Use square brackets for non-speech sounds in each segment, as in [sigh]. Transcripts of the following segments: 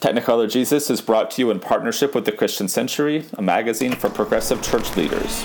Technicolor Jesus is brought to you in partnership with the Christian Century, a magazine for progressive church leaders.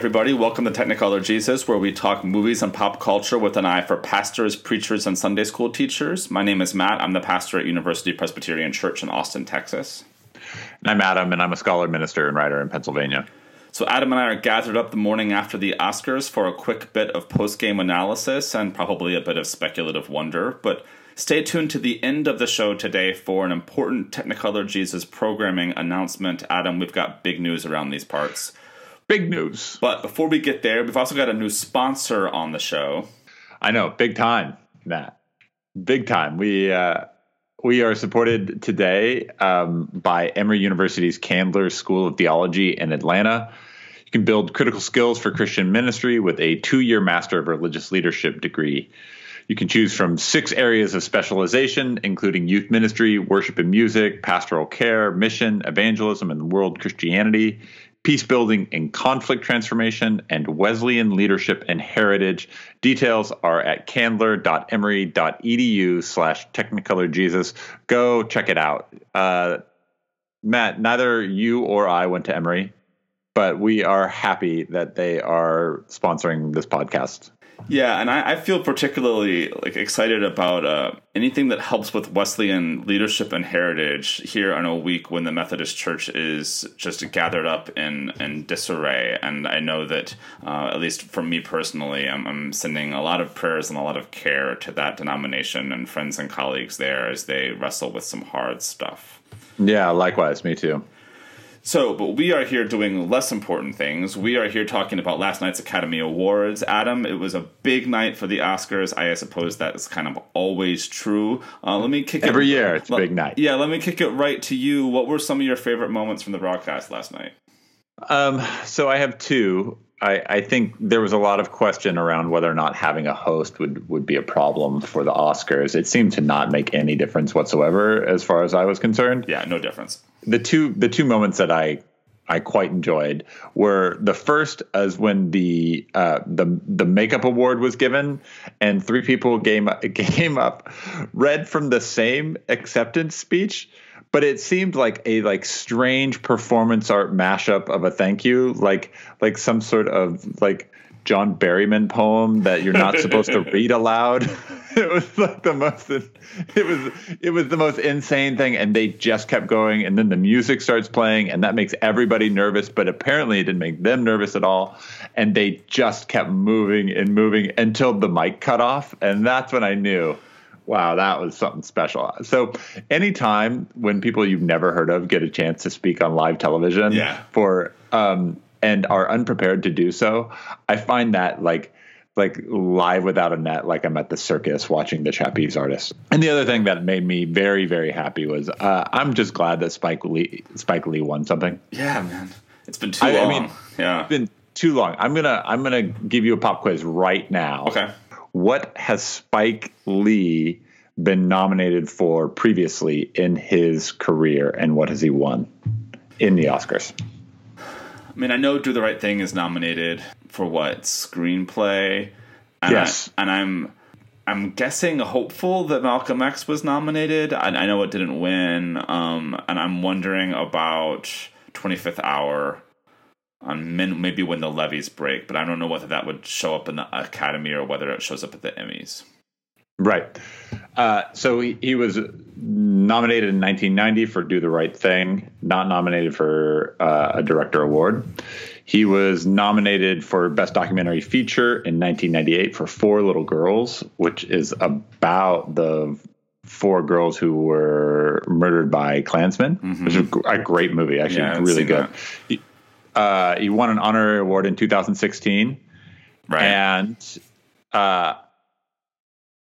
Everybody, welcome to Technicolor Jesus, where we talk movies and pop culture with an eye for pastors, preachers, and Sunday school teachers. My name is Matt. I'm the pastor at University Presbyterian Church in Austin, Texas. And I'm Adam, and I'm a scholar, minister, and writer in Pennsylvania. So, Adam and I are gathered up the morning after the Oscars for a quick bit of post game analysis and probably a bit of speculative wonder. But stay tuned to the end of the show today for an important Technicolor Jesus programming announcement. Adam, we've got big news around these parts. Big news. But before we get there, we've also got a new sponsor on the show. I know, big time, Matt. Big time. We uh, we are supported today um, by Emory University's Candler School of Theology in Atlanta. You can build critical skills for Christian ministry with a two-year Master of Religious Leadership degree. You can choose from six areas of specialization, including youth ministry, worship and music, pastoral care, mission, evangelism, and world Christianity peace building and conflict transformation, and Wesleyan leadership and heritage. Details are at candler.emory.edu slash technicolor Jesus. Go check it out. Uh, Matt, neither you or I went to Emory, but we are happy that they are sponsoring this podcast. Yeah, and I, I, feel particularly like excited about uh, anything that helps with Wesleyan leadership and heritage here on a week when the Methodist Church is just gathered up in, in disarray. And I know that, uh, at least for me personally, I'm, I'm, sending a lot of prayers and a lot of care to that denomination and friends and colleagues there as they wrestle with some hard stuff. Yeah, likewise, me too. So, but we are here doing less important things. We are here talking about last night's Academy Awards. Adam, it was a big night for the Oscars. I suppose that is kind of always true. Uh, let me kick it every it, year. It's a big night. Yeah, let me kick it right to you. What were some of your favorite moments from the broadcast last night? Um, so I have two. I, I, think there was a lot of question around whether or not having a host would, would be a problem for the Oscars. It seemed to not make any difference whatsoever, as far as I was concerned. Yeah, no difference. The two the two moments that I I quite enjoyed were the first as when the uh, the the makeup award was given, and three people came came [laughs] up, read from the same acceptance speech but it seemed like a like strange performance art mashup of a thank you, like like some sort of like John Berryman poem that you're not supposed to [laughs] read aloud. [laughs] it was like the most it was it was the most insane thing and they just kept going and then the music starts playing and that makes everybody nervous but apparently it didn't make them nervous at all and they just kept moving and moving until the mic cut off and that's when I knew wow, that was something special. So, anytime when people you've never heard of get a chance to speak on live television yeah. for um, and are unprepared to do so, I find that like like live without a net, like I'm at the circus watching the trapeze artist. And the other thing that made me very very happy was uh, I'm just glad that Spike Lee Spike Lee won something. Yeah, man, it's been too I, long. I mean, yeah, it's been too long. I'm gonna I'm gonna give you a pop quiz right now. Okay what has Spike Lee been nominated for previously in his career, and what has he won in the Oscars? I mean, I know "Do the Right Thing" is nominated for what screenplay. And yes, I, and I'm I'm guessing hopeful that Malcolm X was nominated. I, I know it didn't win, um, and I'm wondering about 25th Hour on min- maybe when the levees break, but I don't know whether that would show up in the Academy or whether it shows up at the Emmys. Right. Uh, so he, he, was nominated in 1990 for Do the Right Thing, not nominated for uh, a director award. He was nominated for Best Documentary Feature in 1998 for Four Little Girls, which is about the four girls who were murdered by Klansmen, mm-hmm. which is a great movie, actually, yeah, really good. He, uh, he won an honorary award in 2016. Right. And uh,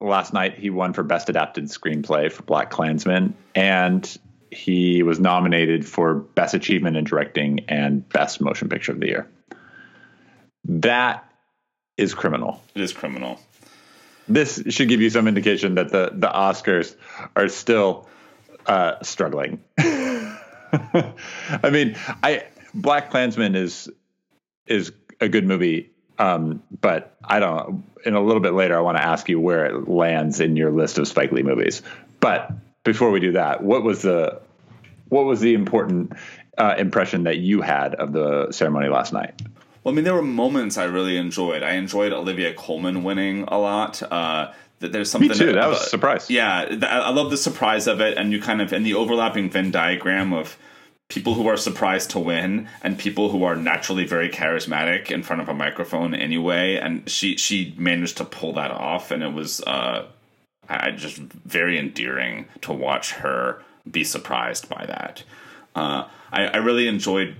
last night he won for Best Adapted Screenplay for BlacKkKlansman. And he was nominated for Best Achievement in Directing and Best Motion Picture of the Year. That is criminal. It is criminal. This should give you some indication that the, the Oscars are still uh, struggling. [laughs] I mean, I BlacKkKlansman is is a good movie, um, but I don't. In a little bit later, I want to ask you where it lands in your list of Spike Lee movies. But before we do that, what was the what was the important uh, impression that you had of the ceremony last night? Well, I mean, there were moments I really enjoyed. I enjoyed Olivia Colman winning a lot. Uh, that there's something Me too. That about, was a surprise. Yeah, th- I love the surprise of it, and you kind of in the overlapping Venn diagram of people who are surprised to win and people who are naturally very charismatic in front of a microphone anyway. And she she managed to pull that off, and it was uh, I just very endearing to watch her be surprised by that. Uh, I, I really enjoyed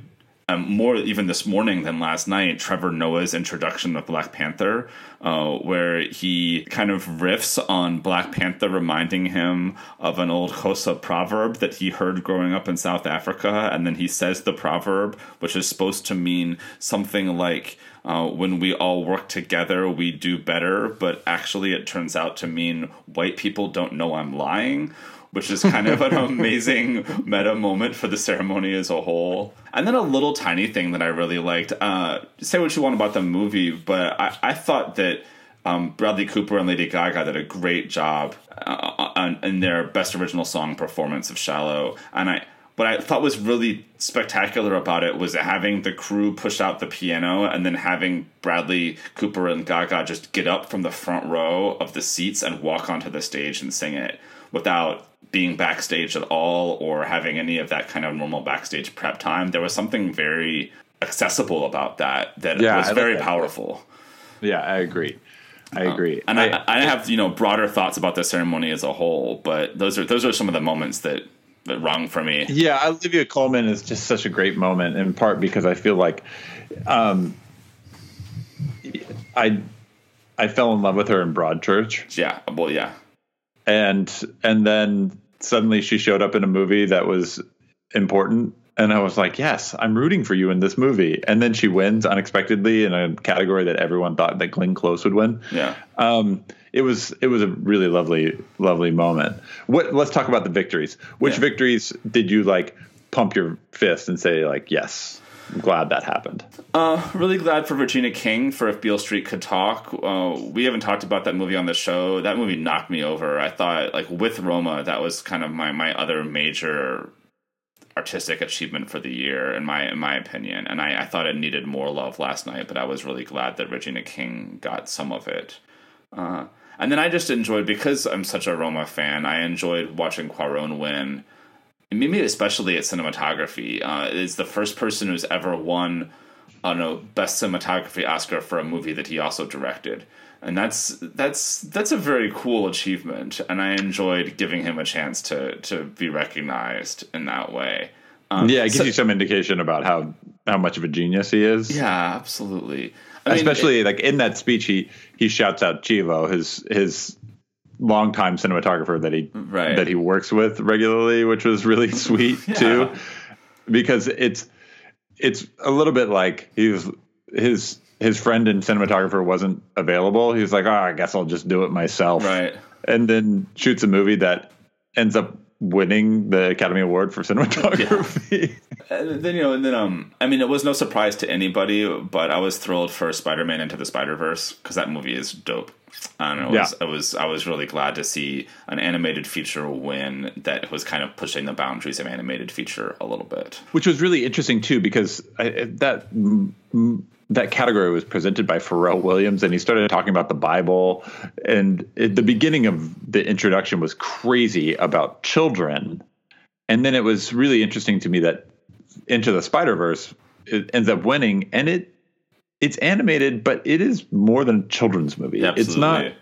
um, more even this morning than last night, Trevor Noah's introduction of Black Panther, uh, where he kind of riffs on Black Panther, reminding him of an old Xhosa proverb that he heard growing up in South Africa. And then he says the proverb, which is supposed to mean something like, uh, when we all work together, we do better. But actually, it turns out to mean white people don't know I'm lying which is kind of an [laughs] amazing meta moment for the ceremony as a whole. And then a little tiny thing that I really liked. Uh, say what you want about the movie, but I, I thought that um, Bradley Cooper and Lady Gaga did a great job uh, in their best original song performance of "Shallow," and I. What I thought was really spectacular about it was having the crew push out the piano and then having Bradley Cooper and Gaga just get up from the front row of the seats and walk onto the stage and sing it without being backstage at all or having any of that kind of normal backstage prep time. There was something very accessible about that that yeah, was very powerful. Yeah, I agree. I um, agree. Um, and I, I, I, have you know broader thoughts about the ceremony as a whole, but those are those are some of the moments that rung for me. Yeah, Olivia Colman is just such a great moment, in part because I feel like, um, I I fell in love with her in Broadchurch. Yeah, well, yeah, and and then suddenly she showed up in a movie that was important and I was like, "Yes, I'm rooting for you in this movie." And then she wins unexpectedly in a category that everyone thought that Glenn Close would win. Yeah, um, it was it was a really lovely lovely moment. What? Let's talk about the victories. Which yeah. victories did you like pump your fist and say like, "Yes"? I'm glad that happened. Uh, really glad for Regina King for If Beale Street Could Talk. Uh, we haven't talked about that movie on the show. That movie knocked me over. I thought, like with Roma, that was kind of my my other major artistic achievement for the year, in my in my opinion. And I, I thought it needed more love last night, but I was really glad that Regina King got some of it. Uh, and then I just enjoyed because I'm such a Roma fan. I enjoyed watching Cuarón win maybe especially at cinematography. Uh, is the first person who's ever won, I don't know, best cinematography Oscar for a movie that he also directed, and that's that's that's a very cool achievement. And I enjoyed giving him a chance to to be recognized in that way. Um, yeah, it gives so, you some indication about how how much of a genius he is. Yeah, absolutely. I Especially mean, it, like in that speech, he he shouts out Chivo, his his longtime cinematographer that he right. that he works with regularly, which was really [laughs] sweet yeah. too, because it's it's a little bit like he's his his friend and cinematographer wasn't available. He's like, oh, I guess I'll just do it myself, right? And then shoots a movie that ends up winning the Academy Award for cinematography. Yeah. [laughs] then you know, and then um, I mean, it was no surprise to anybody, but I was thrilled for Spider-Man Into the Spider-Verse because that movie is dope. I. It was, yeah. I was I was really glad to see an animated feature win that was kind of pushing the boundaries of animated feature a little bit, which was really interesting too because I, that mm, mm, that category was presented by Pharrell Williams, and he started talking about the Bible. And at the beginning of the introduction was crazy about children, and then it was really interesting to me that Into the Spider Verse ends up winning, and it it's animated, but it is more than a children's movie. Absolutely. It's not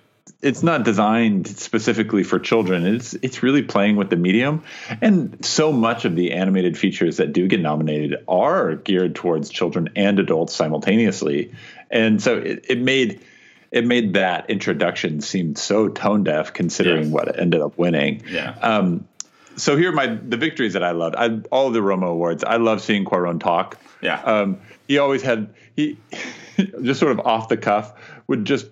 it's not designed specifically for children. It's it's really playing with the medium, and so much of the animated features that do get nominated are geared towards children and adults simultaneously, and so it, it made it made that introduction seem so tone deaf considering yes. what ended up winning. Yeah. Um, so here are my the victories that I loved. I all the Roma awards. I love seeing Cuarón talk. Yeah. Um, he always had he [laughs] just sort of off the cuff would just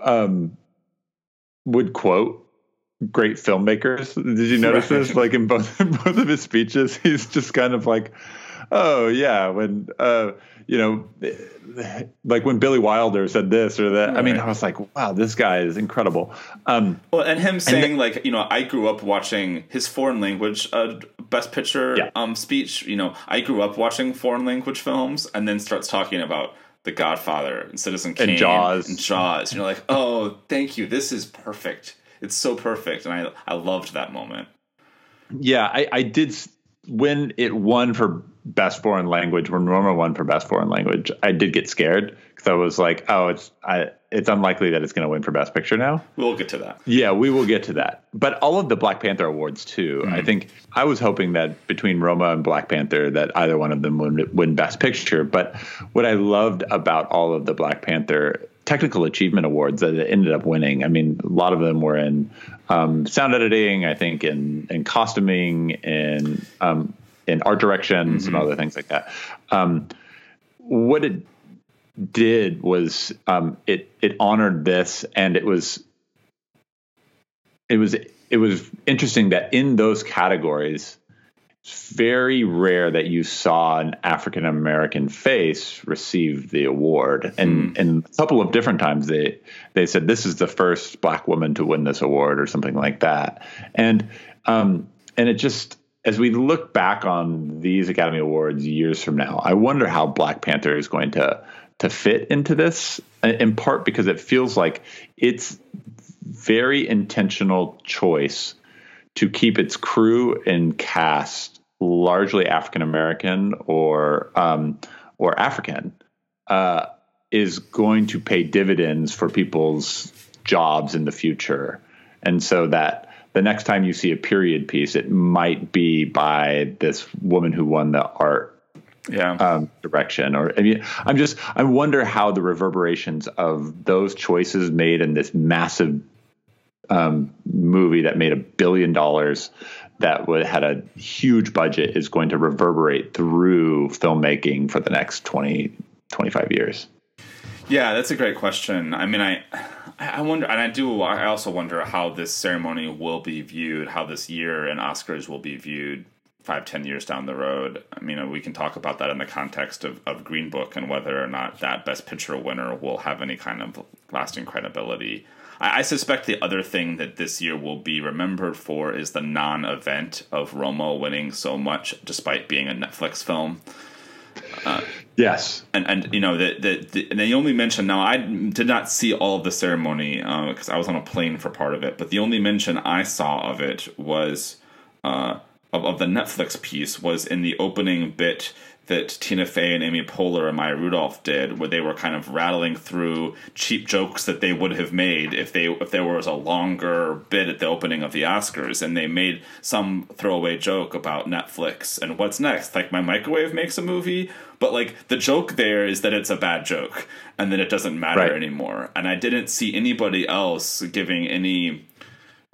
um would quote great filmmakers. Did you notice this? Like in both [laughs] both of his speeches, he's just kind of like, oh yeah, when uh you know, like when Billy Wilder said this or that. Right. I mean, I was like, wow, this guy is incredible. Um, well, and him saying and like, you know, I grew up watching his foreign language uh, best picture yeah. um, speech. You know, I grew up watching foreign language films, and then starts talking about The Godfather and Citizen Kane and Jaws and Jaws. And you're like, oh, thank you. This is perfect. It's so perfect, and I I loved that moment. Yeah, I, I did when it won for best foreign language, when Roma won for best foreign language, I did get scared because I was like, oh, it's I, it's unlikely that it's going to win for best picture now. We'll get to that. Yeah, we will get to that. But all of the Black Panther awards too. Mm-hmm. I think I was hoping that between Roma and Black Panther that either one of them would win best picture. But what I loved about all of the Black Panther technical achievement awards that it ended up winning. I mean, a lot of them were in um, sound editing, I think, in in costuming, in um, in art direction, mm-hmm. and other things like that. Um, what it did was um, it it honored this, and it was it was it was interesting that in those categories it's very rare that you saw an African American face receive the award, and mm. and a couple of different times they they said this is the first black woman to win this award or something like that, and um and it just as we look back on these Academy Awards years from now, I wonder how Black Panther is going to to fit into this, in part because it feels like it's very intentional choice to keep its crew and cast largely African American or um, or African uh, is going to pay dividends for people's jobs in the future, and so that the next time you see a period piece, it might be by this woman who won the art yeah. um, direction. Or I mean, I'm just I wonder how the reverberations of those choices made in this massive um, movie that made a billion dollars that would, had a huge budget is going to reverberate through filmmaking for the next 20, 25 years? Yeah, that's a great question. I mean, I, I wonder, and I do. I also wonder how this ceremony will be viewed, how this year and Oscars will be viewed five, ten years down the road. I mean, we can talk about that in the context of, of Green Book and whether or not that Best Picture winner will have any kind of lasting credibility. I, I, suspect the other thing that this year will be remembered for is the non-event of Roma winning so much, despite being a Netflix film. Uh, yes, and and you know that the, the, only mention now I did not see all of the ceremony because uh, I was on a plane for part of it, but the only mention I saw of it was uh, of, of the Netflix piece was in the opening bit that Tina Fey and Amy Poehler and Maya Rudolph did, where they were kind of rattling through cheap jokes that they would have made if they if there was a longer bit at the opening of the Oscars, and they made some throwaway joke about Netflix and what's next. Like my microwave makes a movie, but like the joke there is that it's a bad joke, and then it doesn't matter right. anymore. And I didn't see anybody else giving any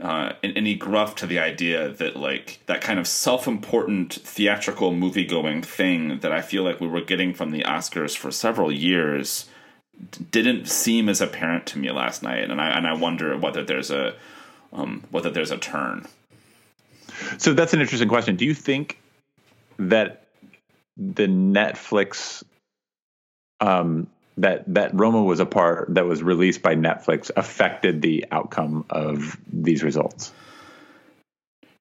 uh, any gruff to the idea that like that kind of self-important theatrical movie-going thing that I feel like we were getting from the Oscars for several years didn't seem as apparent to me last night, and I and I wonder whether there's a um, whether there's a turn. So that's an interesting question. Do you think that the Netflix um, that that Roma was a part that was released by Netflix affected the outcome of these results?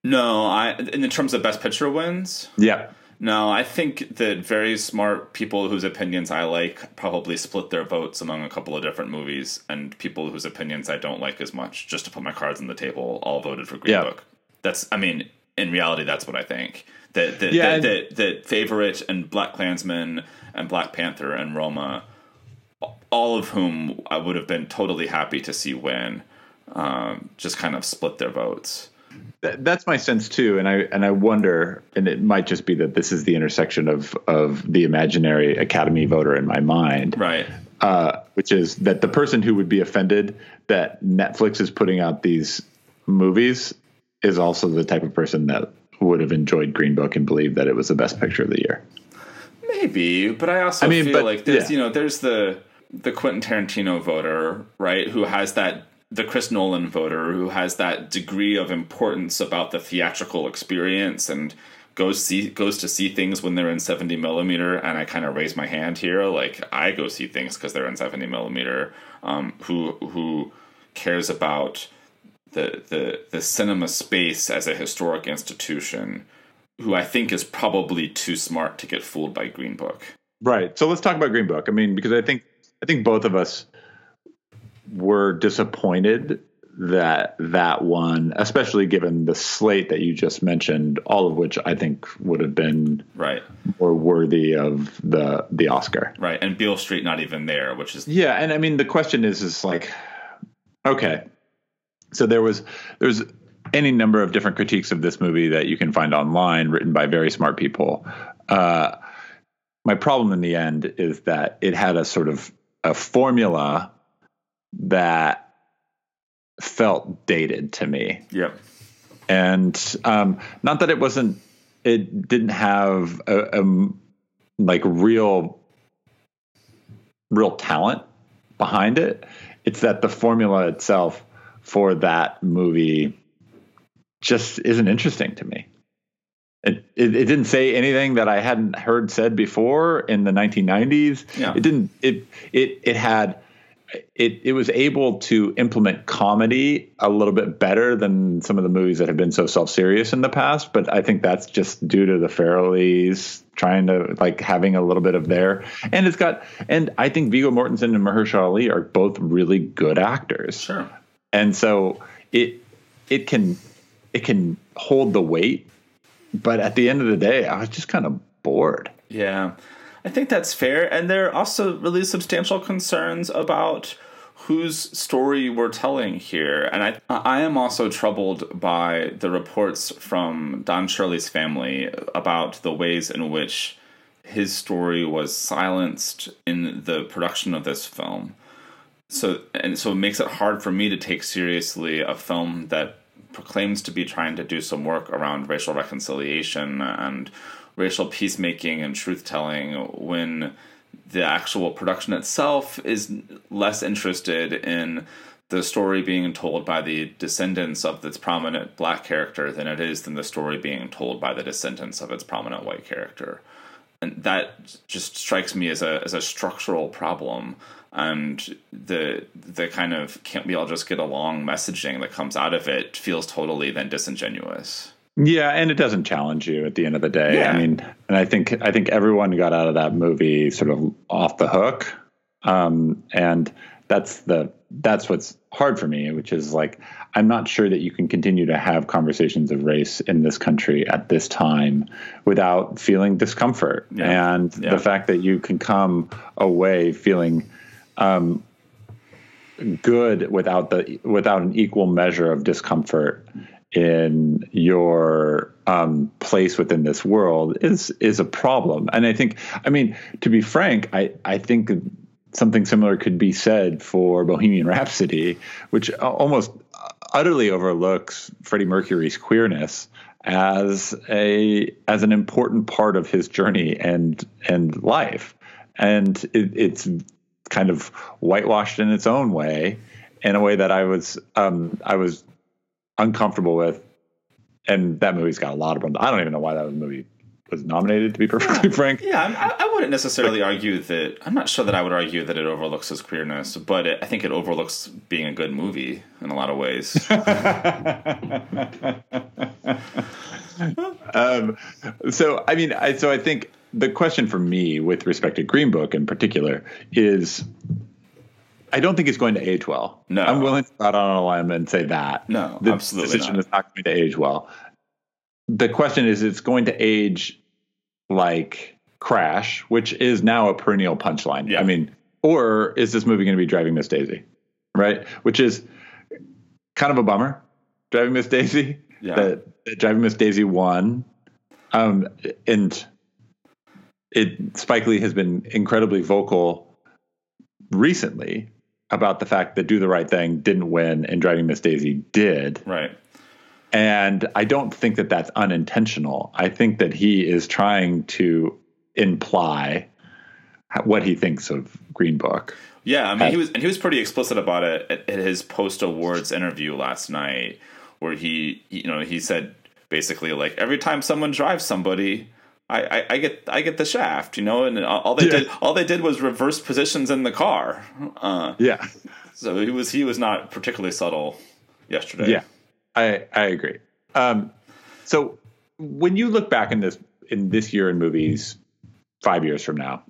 No, I in terms of best picture wins. Yeah. No, I think that very smart people whose opinions I like probably split their votes among a couple of different movies, and people whose opinions I don't like as much, just to put my cards on the table, all voted for Green yeah. Book. That's, I mean, in reality, that's what I think. That that yeah, that, that, that Favorite and BlacKkKlansman and Black Panther and Roma all of whom I would have been totally happy to see win, um, just kind of split their votes. That's my sense too, and I and I wonder, and it might just be that this is the intersection of of the imaginary Academy voter in my mind, right? Uh, which is that the person who would be offended that Netflix is putting out these movies is also the type of person that would have enjoyed Green Book and believed that it was the best picture of the year. Maybe, but I also I mean, feel but- like there's yeah. you know there's the the Quentin Tarantino voter, right, who has that the Chris Nolan voter who has that degree of importance about the theatrical experience and goes see goes to see things when they're in 70 millimeter and I kind of raise my hand here like I go see things because they're in 70 millimeter um, who who cares about the the the cinema space as a historic institution who I think is probably too smart to get fooled by Green Book. Right. So let's talk about Green Book. I mean, because I think I think both of us were disappointed that that one, especially given the slate that you just mentioned, all of which I think would have been Right, more worthy of the the Oscar. right, and Beale Street not even there, which is Yeah, and I mean the question is is like okay. So there was there's any number of different critiques of this movie that you can find online written by very smart people. Uh, my problem in the end is that it had a sort of a formula that felt dated to me. Yep, and um, not that it wasn't it didn't have a, a like real real talent behind it. It's that the formula itself for that movie just isn't interesting to me it, it, it didn't say anything that I hadn't heard said before in the 1990s. Yeah. It didn't. It it it had it it was able to implement comedy a little bit better than some of the movies that have been so self serious in the past. But I think that's just due to the Farrellys trying to like having a little bit of there, and it's got and I think Viggo Mortensen and Mahershala Ali are both really good actors sure. and so it it can it can hold the weight but at the end of the day i was just kind of bored Yeah, I think that's fair. And there are also really substantial concerns about whose story we're telling here. And I, I am also troubled by the reports from Don Shirley's family about the ways in which his story was silenced in the production of this film. So and so it makes it hard for me to take seriously a film that proclaims to be trying to do some work around racial reconciliation and racial peacemaking and truth telling when the actual production itself is less interested in the story being told by the descendants of its prominent black character than it is than the story being told by the descendants of its prominent white character. And that just strikes me as a as a structural problem and the the kind of can't we all just get along messaging that comes out of it feels totally then disingenuous yeah and it doesn't challenge you at the end of the day Yeah. i mean and i think i think everyone got out of that movie sort of off the hook um, and that's the that's what's hard for me which is like i'm not sure that you can continue to have conversations of race in this country at this time without feeling discomfort Yeah. and Yeah. the fact that you can come away feeling um, good without the without an equal measure of discomfort in your um, place within this world is is a problem. And I think, I mean, to be frank, I I think something similar could be said for Bohemian Rhapsody, which almost utterly overlooks Freddie Mercury's queerness as a as an important part of his journey and and life, and it, it's kind of whitewashed in its own way, in a way that I was um, I was uncomfortable with, and that movie's got a lot of problems. I don't even know why that movie was nominated. To be perfectly [laughs] frank, yeah I, I wouldn't necessarily argue that i'm not sure that i would argue that it overlooks his queerness but it, i think it overlooks being a good movie in a lot of ways [laughs] [laughs] um, so I mean, I, so I think the question for me with respect to Green Book in particular is, I don't think it's going to age well. No. I'm willing to out on a limb and say that. No, the absolutely decision not. is not going to age well. The question is, it's going to age like Crash, which is now a perennial punchline. Yeah. I mean, or is this movie going to be Driving Miss Daisy, right? Which is kind of a bummer. Driving Miss Daisy. Yeah. That, that Driving Miss Daisy won, um, and it Spike Lee has been incredibly vocal recently about the fact that Do the Right Thing didn't win and Driving Miss Daisy did. right And I don't think that that's unintentional. I think that he is trying to imply what he thinks of Green Book. Yeah, I mean, he was and he was pretty explicit about it at, at his post awards interview last night, where he, you know, he said basically like every time someone drives somebody, I, I, I get I get the shaft, you know, and all they yeah. did all they did was reverse positions in the car. Uh, yeah. So he was he was not particularly subtle yesterday. Yeah, I I agree. Um, so when you look back in this in this year in movies, five years from now,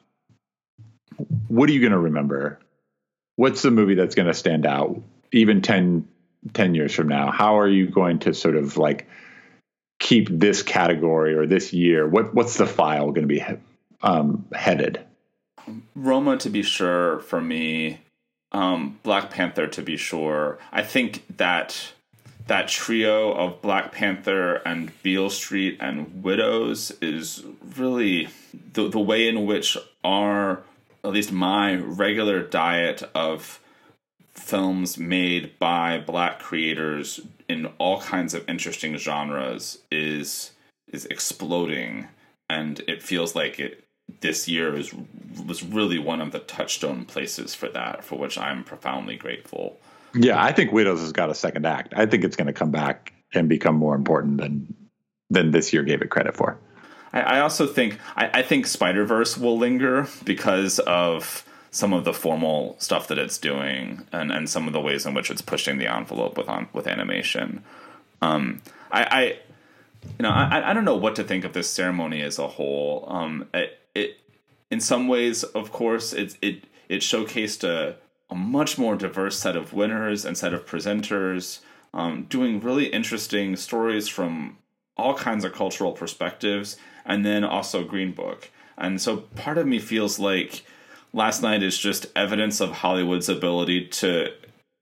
what are you going to remember? What's the movie that's going to stand out even 10, 10 years from now? How are you going to sort of like keep this category or this year? What what's the file going to be um, headed? Roma to be sure for me. Um, Black Panther to be sure. I think that that trio of Black Panther and Beale Street and Widows is really the the way in which our at least my regular diet of films made by black creators in all kinds of interesting genres is is exploding and it feels like it this year is was really one of the touchstone places for that for which I'm profoundly grateful. Yeah, I think Widows has got a second act. I think it's going to come back and become more important than than this year gave it credit for. I, I also think I, I think Spider Verse will linger because of some of the formal stuff that it's doing and, and some of the ways in which it's pushing the envelope with on with animation. Um, I, I you know I, I don't know what to think of this ceremony as a whole. Um, it, it in some ways, of course, it it it showcased a a much more diverse set of winners and set of presenters, um, doing really interesting stories from all kinds of cultural perspectives and then also Green Book. And so part of me feels like last night is just evidence of Hollywood's ability to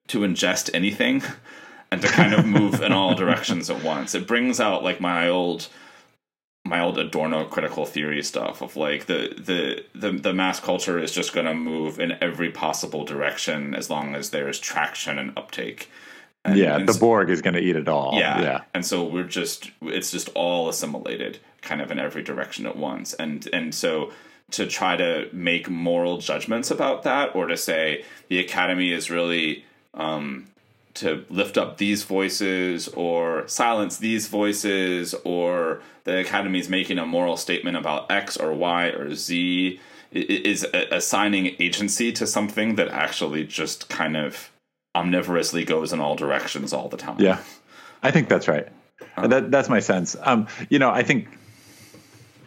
to ingest anything [laughs] and to kind of move in all directions at once. It brings out like my old my old Adorno critical theory stuff of like the the the, the mass culture is just going to move in every possible direction as long as there's traction and uptake. And, yeah, and the so, Borg is going to eat it all. Yeah, yeah, and so we're just it's just all assimilated, kind of in every direction at once, and and so to try to make moral judgments about that, or to say the Academy is really um, to lift up these voices or silence these voices, or the Academy is making a moral statement about X or Y or Z, is assigning agency to something that actually just kind of omnivorously goes in all directions all the time. Yeah, I think that's right. That that's my sense. Um, you know, I think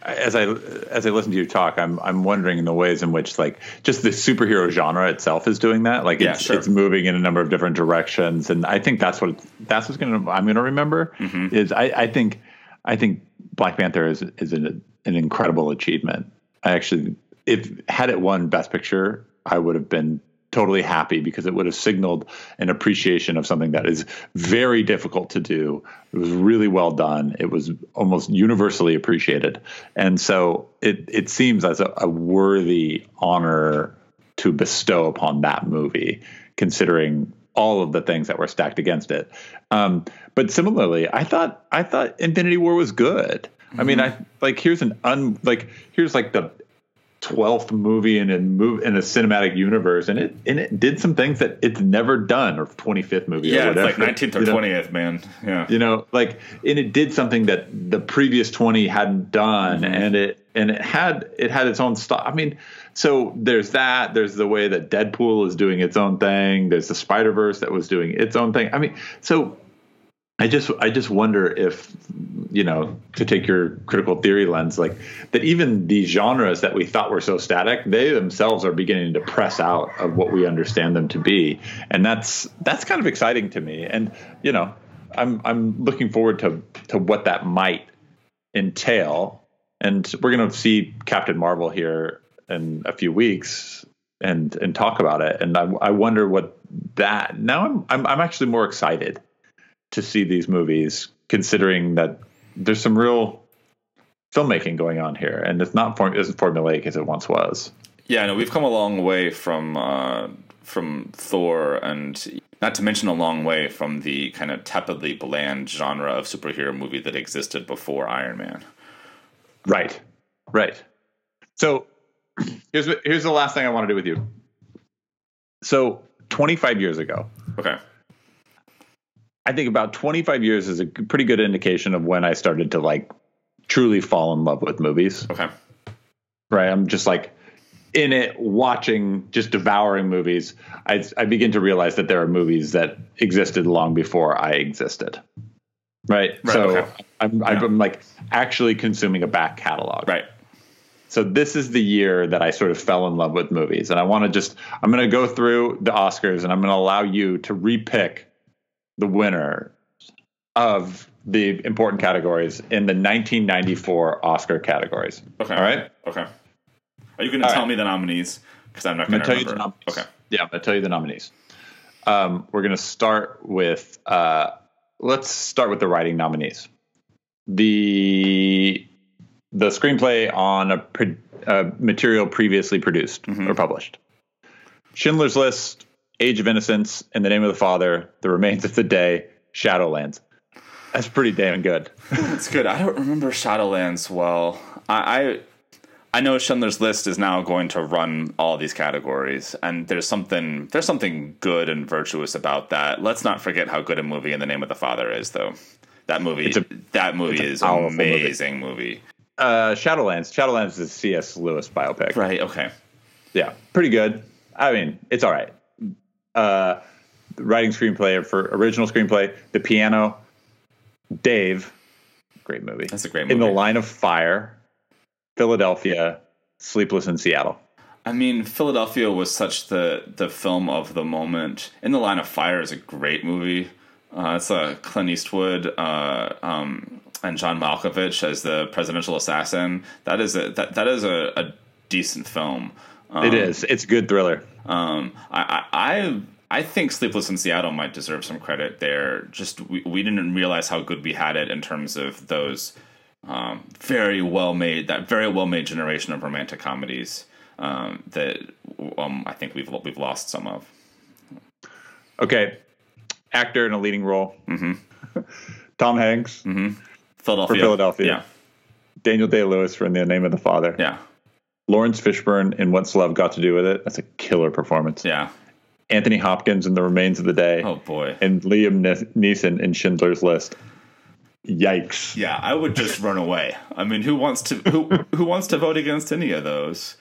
as I as I listen to you talk, I'm I'm wondering in the ways in which like just the superhero genre itself is doing that. Like it's, sure. it's moving in a number of different directions, and I think that's what that's what's gonna I'm gonna remember mm-hmm. is I, I think I think Black Panther is is an, an incredible achievement. I actually if had it won Best Picture, I would have been totally happy because it would have signaled an appreciation of something that is very difficult to do. It was really well done. It was almost universally appreciated, and so it it seems as a, a worthy honor to bestow upon that movie, considering all of the things that were stacked against it. Um, but similarly, I thought I thought Infinity War was good. Mm-hmm. I mean, I like here's an un like here's like the twelfth movie in a move in a cinematic universe, and it and it did some things that it's never done, or twenty fifth movie, yeah, or whatever. it's like nineteenth or twentieth, man. Yeah, you know, like and it did something that the previous twenty hadn't done, mm-hmm. and it and it had it had its own stuff. I mean, so there's that. There's the way that Deadpool is doing its own thing. There's the Spider Verse that was doing its own thing. I mean, so I just I just wonder if you know to take your critical theory lens like that even these genres that we thought were so static they themselves are beginning to press out of what we understand them to be. And that's that's kind of exciting to me. And you know I'm I'm looking forward to to what that might entail. And we're going to see Captain Marvel here in a few weeks and and talk about it. And I, I wonder what that now I'm, I'm I'm actually more excited to see these movies considering that there's some real filmmaking going on here, and it's not form- as formulaic as it once was. Yeah, no, we've come a long way from uh, from Thor, and Not to mention a long way from the kind of tepidly bland genre of superhero movie that existed before Iron Man. Right. Right. So here's here's the last thing I want to do with you. So 25 years ago, Okay. I think about 25 years is a pretty good indication of when I started to like truly fall in love with movies. Okay. Right. I'm just like in it, watching, just devouring movies. I, I begin to realize that there are movies that existed long before I existed. Right. Right, so okay. I'm, I'm like actually consuming a back catalog. Right. So this is the year that I sort of fell in love with movies, and I want to just I'm going to go through the Oscars, and I'm going to allow you to repick the winner of the important categories in the 1994 Oscar categories. Okay. All right. Okay. Are you going to tell right. me the nominees? Because I'm not going to tell you the nominees. Okay. Yeah, I'm going to tell you the nominees. Um, we're going to start with uh, let's start with the writing nominees. The the screenplay on a pre, uh, material previously produced Mm-hmm. or published. Schindler's List, Age of Innocence, In the Name of the Father, The Remains of the Day, Shadowlands. That's pretty damn good. That's good. I don't remember Shadowlands well. I, I I know Schindler's List is now going to run all these categories, and there's something there's something good and virtuous about that. Let's not forget how good a movie In the Name of the Father is, though. That movie, a- that movie is an powerful movie. amazing movie. Uh, Shadowlands. Shadowlands is a C.S. Lewis biopic. Right? Okay. Yeah, pretty good. I mean, it's all right. Uh, writing screenplay for original screenplay, The Piano, Dave, great movie. That's a great movie. In the. Line of Fire, Philadelphia, Sleepless in Seattle. I mean, Philadelphia was such the the film of the moment. In the Line of Fire is a great movie. Uh, it's a Clint Eastwood uh, um, and John Malkovich as the presidential assassin. That is a that, that is a, a decent film. Um, it is. It's a good thriller. Um, I, I I I think Sleepless in Seattle might deserve some credit there. Just we, we didn't realize how good we had it in terms of those um, very well made that very well made generation of romantic comedies um, that um, I think we've we've lost some of. Okay. Actor in a leading role. Mm-hmm. [laughs] Tom Hanks, Mm-hmm. Philadelphia, For Philadelphia. yeah, Daniel Day Lewis for In the Name of the Father. yeah, Laurence Fishburne in What's Love Got to Do with It. That's a killer performance. yeah. Anthony Hopkins in The Remains of the Day. Oh boy, and Liam Neeson in Schindler's List. Yikes! yeah. I would just run away. I mean, who wants to who who wants to vote against any of those?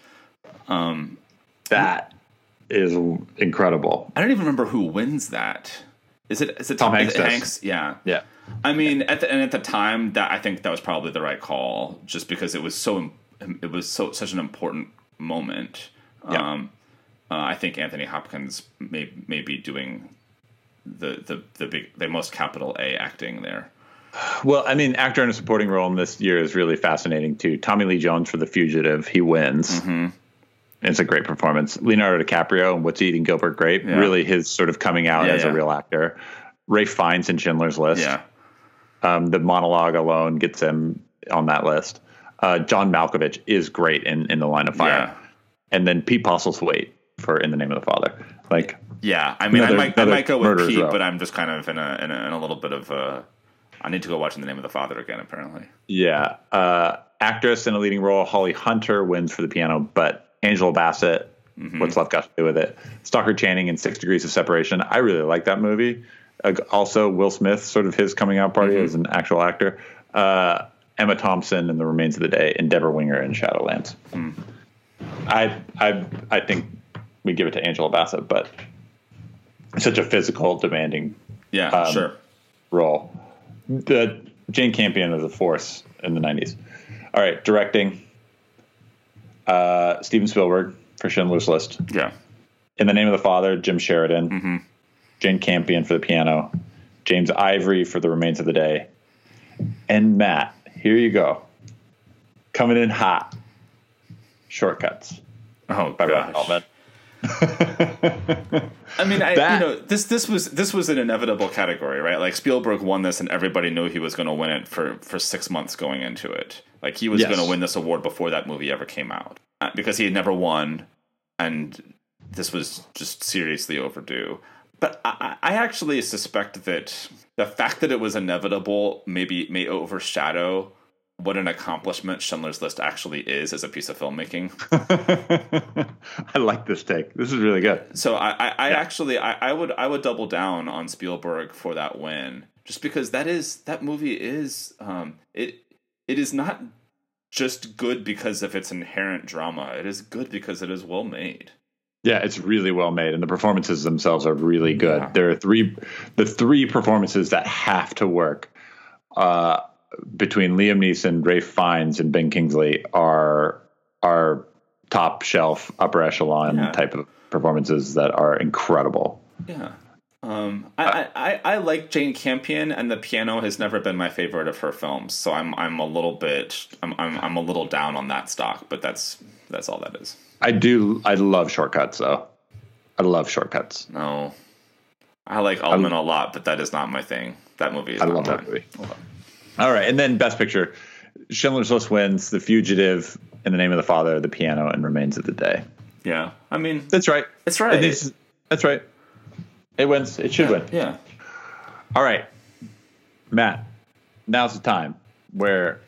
Um That is incredible. I don't even remember who wins that. Is it is it Tom is Hanks it. Hanks? Yeah. Yeah, I mean, at the and at the time, that I think that was probably the right call, just because it was so it was so such an important moment. Yeah. Um, uh, I think Anthony Hopkins may may be doing the the the big the most capital A acting there. Well, I mean, actor in a supporting role in this year is really fascinating too. Tommy Lee Jones for The Fugitive, he wins. It's a great performance. Leonardo DiCaprio and What's Eating Gilbert Grape, Yeah. really his sort of coming out Yeah, as yeah. a real actor. Ralph Fiennes in Schindler's List. Yeah, Um, the monologue alone gets him on that list. Uh, John Malkovich is great in, in The Line of Fire. yeah, And then Pete Postlethwaite for In the Name of the Father. Like, yeah. I mean, Another- I might I might go with Pete, row. but I'm just kind of in a in a, in a little bit of a. I need to go watch in the name of the Father again. Apparently, Yeah. Uh, actress in a leading role, Holly Hunter wins for the piano, but Angela Bassett, what's love got to do with it? Stockard Channing in Six Degrees of Separation. I really like that movie. Uh, also, Will Smith, sort of his coming out party as an actual actor. Uh, Emma Thompson in The Remains of the Day, and Debra Winger in Shadowlands. I, I, I think we give it to Angela Bassett, but such a physical, demanding yeah, Um, sure. role. The Jane Campion is a force in the '90s. All right, directing. Uh, Steven Spielberg for Schindler's List. Yeah, In the Name of the Father, Jim Sheridan. Mm-hmm. Jane Campion for the piano. James Ivory for The Remains of the Day. And Matt, here you go. Coming in hot. Short Cuts Oh by gosh. [laughs] I mean, I That- you know this this was this was an inevitable category, right? Like Spielberg won this, and everybody knew he was going to win it for for six months going into it. Like he was Yes. going to win this award before that movie ever came out uh, because he had never won, and this was just seriously overdue. But I, I actually suspect that the fact that it was inevitable maybe may overshadow what an accomplishment Schindler's List actually is as a piece of filmmaking. [laughs] I like this take. This is really good. So I, I, I yeah. actually I, I would I would double down on Spielberg for that win, just because that is that movie is um it it is not just good because of its inherent drama. It is good because it is well made. Yeah, it's really well made, and the performances themselves are really good. Yeah. There are three, the three performances that have to work uh, between Liam Neeson, Ralph Fiennes, and Ben Kingsley are are top shelf, upper echelon yeah. type of performances that are incredible. Yeah. Um, I, I, I like Jane Campion, and the piano has never been my favorite of her films. So I'm I'm a little bit I'm I'm, I'm a little down on that stock, but that's that's all that is. I do I love Short Cuts though. I love Short Cuts. No, I like Altman a lot, but that is not my thing. That movie is. I love mine. that movie. All right, and then Best Picture, Schindler's List wins, The Fugitive, In the Name of the Father, The Piano, and Remains of the Day. Yeah, I mean that's right. That's right. that's right. It wins. It should yeah, win. Yeah. All right, Matt. Now's the time where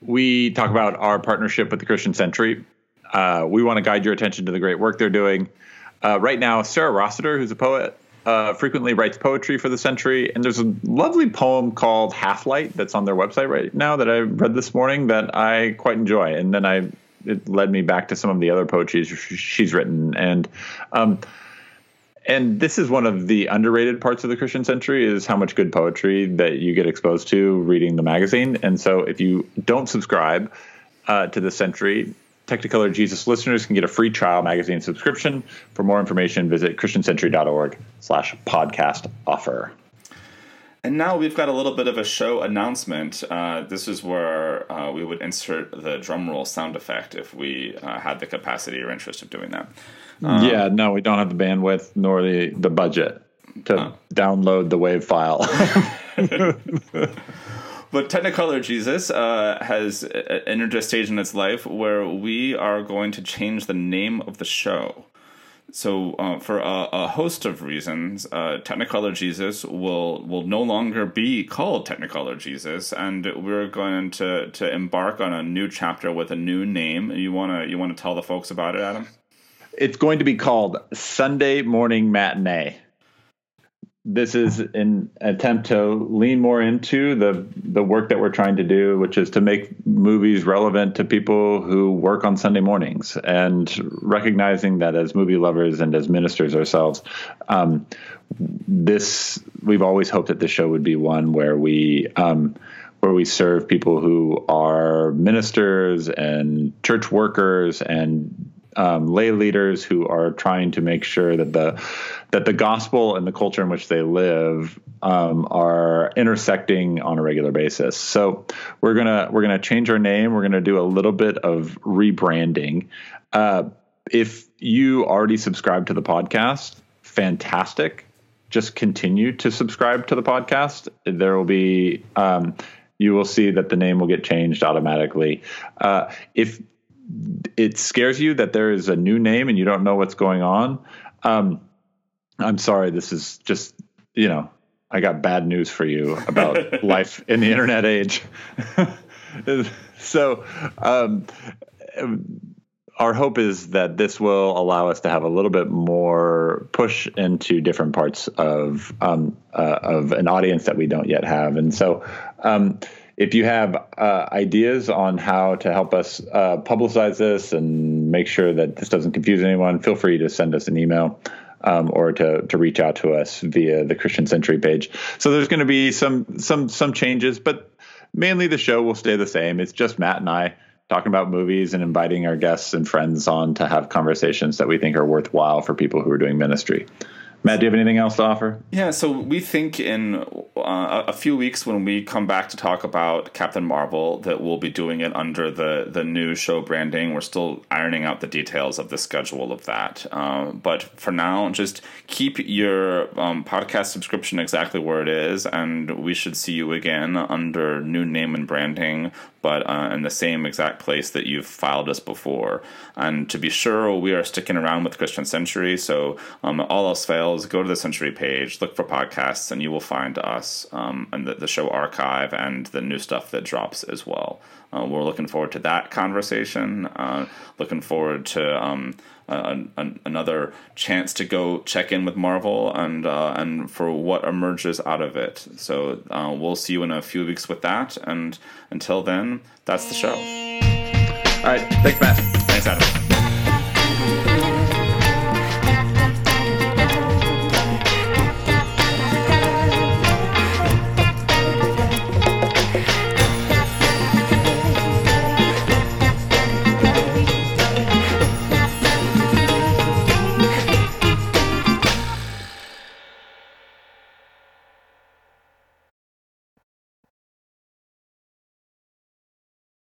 we talk about our partnership with the Christian Century. Uh, we want to guide your attention to the great work they're doing. Uh, right now, Sarah Rossiter, who's a poet, uh, frequently writes poetry for the Century, and there's a lovely poem called Half Light that's on their website right now that I read this morning that I quite enjoy. And then I it led me back to some of the other poetry she's written, and um, and this is one of the underrated parts of the Christian Century is how much good poetry that you get exposed to reading the magazine. And so if you don't subscribe uh, to the Century, Technicolor Jesus listeners can get a free trial magazine subscription. For more information, visit christiancentury.org slash podcast offer. And now we've got a little bit of a show announcement. Uh, this is where uh, we would insert the drum roll sound effect if we uh, had the capacity or interest of doing that. Um, yeah, no, we don't have the bandwidth nor the, the budget to uh. download the wave file. [laughs] [laughs] but Technicolor Jesus uh, has entered a stage in its life where we are going to change the name of the show. So, uh, for a, a, host of reasons, uh, Technicolor Jesus will will no longer be called Technicolor Jesus, and we're going to to embark on a new chapter with a new name. You wanna you wanna tell the folks about it, Adam? It's going to be called Sunday Morning Matinee. This is an attempt to lean more into the the work that we're trying to do, which is to make movies relevant to people who work on Sunday mornings, and recognizing that as movie lovers and as ministers ourselves, um, this we've always hoped that this show would be one where we. Um, where we serve people who are ministers and church workers and um, lay leaders who are trying to make sure that the that the gospel and the culture in which they live um, are intersecting on a regular basis. So we're gonna we're gonna change our name. We're gonna do a little bit of rebranding. Uh, if you already subscribe to the podcast, fantastic. Just continue to subscribe to the podcast. There will be um, you will see that the name will get changed automatically. Uh, if it scares you that there is a new name and you don't know what's going on, um, I'm sorry. This is just you know I got bad news for you about [laughs] life in the internet age. [laughs] so, um, our hope is that this will allow us to have a little bit more push into different parts of um, uh, of an audience that we don't yet have, and so. Um, if you have uh, ideas on how to help us uh, publicize this and make sure that this doesn't confuse anyone, feel free to send us an email. Um, or to to reach out to us via the Christian Century page. So there's going to be some some some changes, but mainly the show will stay the same. It's just Matt and I talking about movies and inviting our guests and friends on to have conversations that we think are worthwhile for people who are doing ministry. Matt, do you have anything else to offer? Yeah, so we think in uh, a few weeks when we come back to talk about Captain Marvel that we'll be doing it under the the new show branding. We're still ironing out the details of the schedule of that, uh, but for now, just keep your um, podcast subscription exactly where it is, and we should see you again under new name and branding but uh, in the same exact place that you've filed us before. And to be sure, we are sticking around with Christian Century. So um, all else fails, go to the Century page, look for podcasts, and you will find us um, and the, the, show archive and the new stuff that drops as well. Uh, we're looking forward to that conversation. Uh, looking forward to um, another chance to go check in with Marvel and uh, and for what emerges out of it. So uh, we'll see you in a few weeks with that. And until then, that's the show. All right. Thanks, Matt. Thanks, Adam.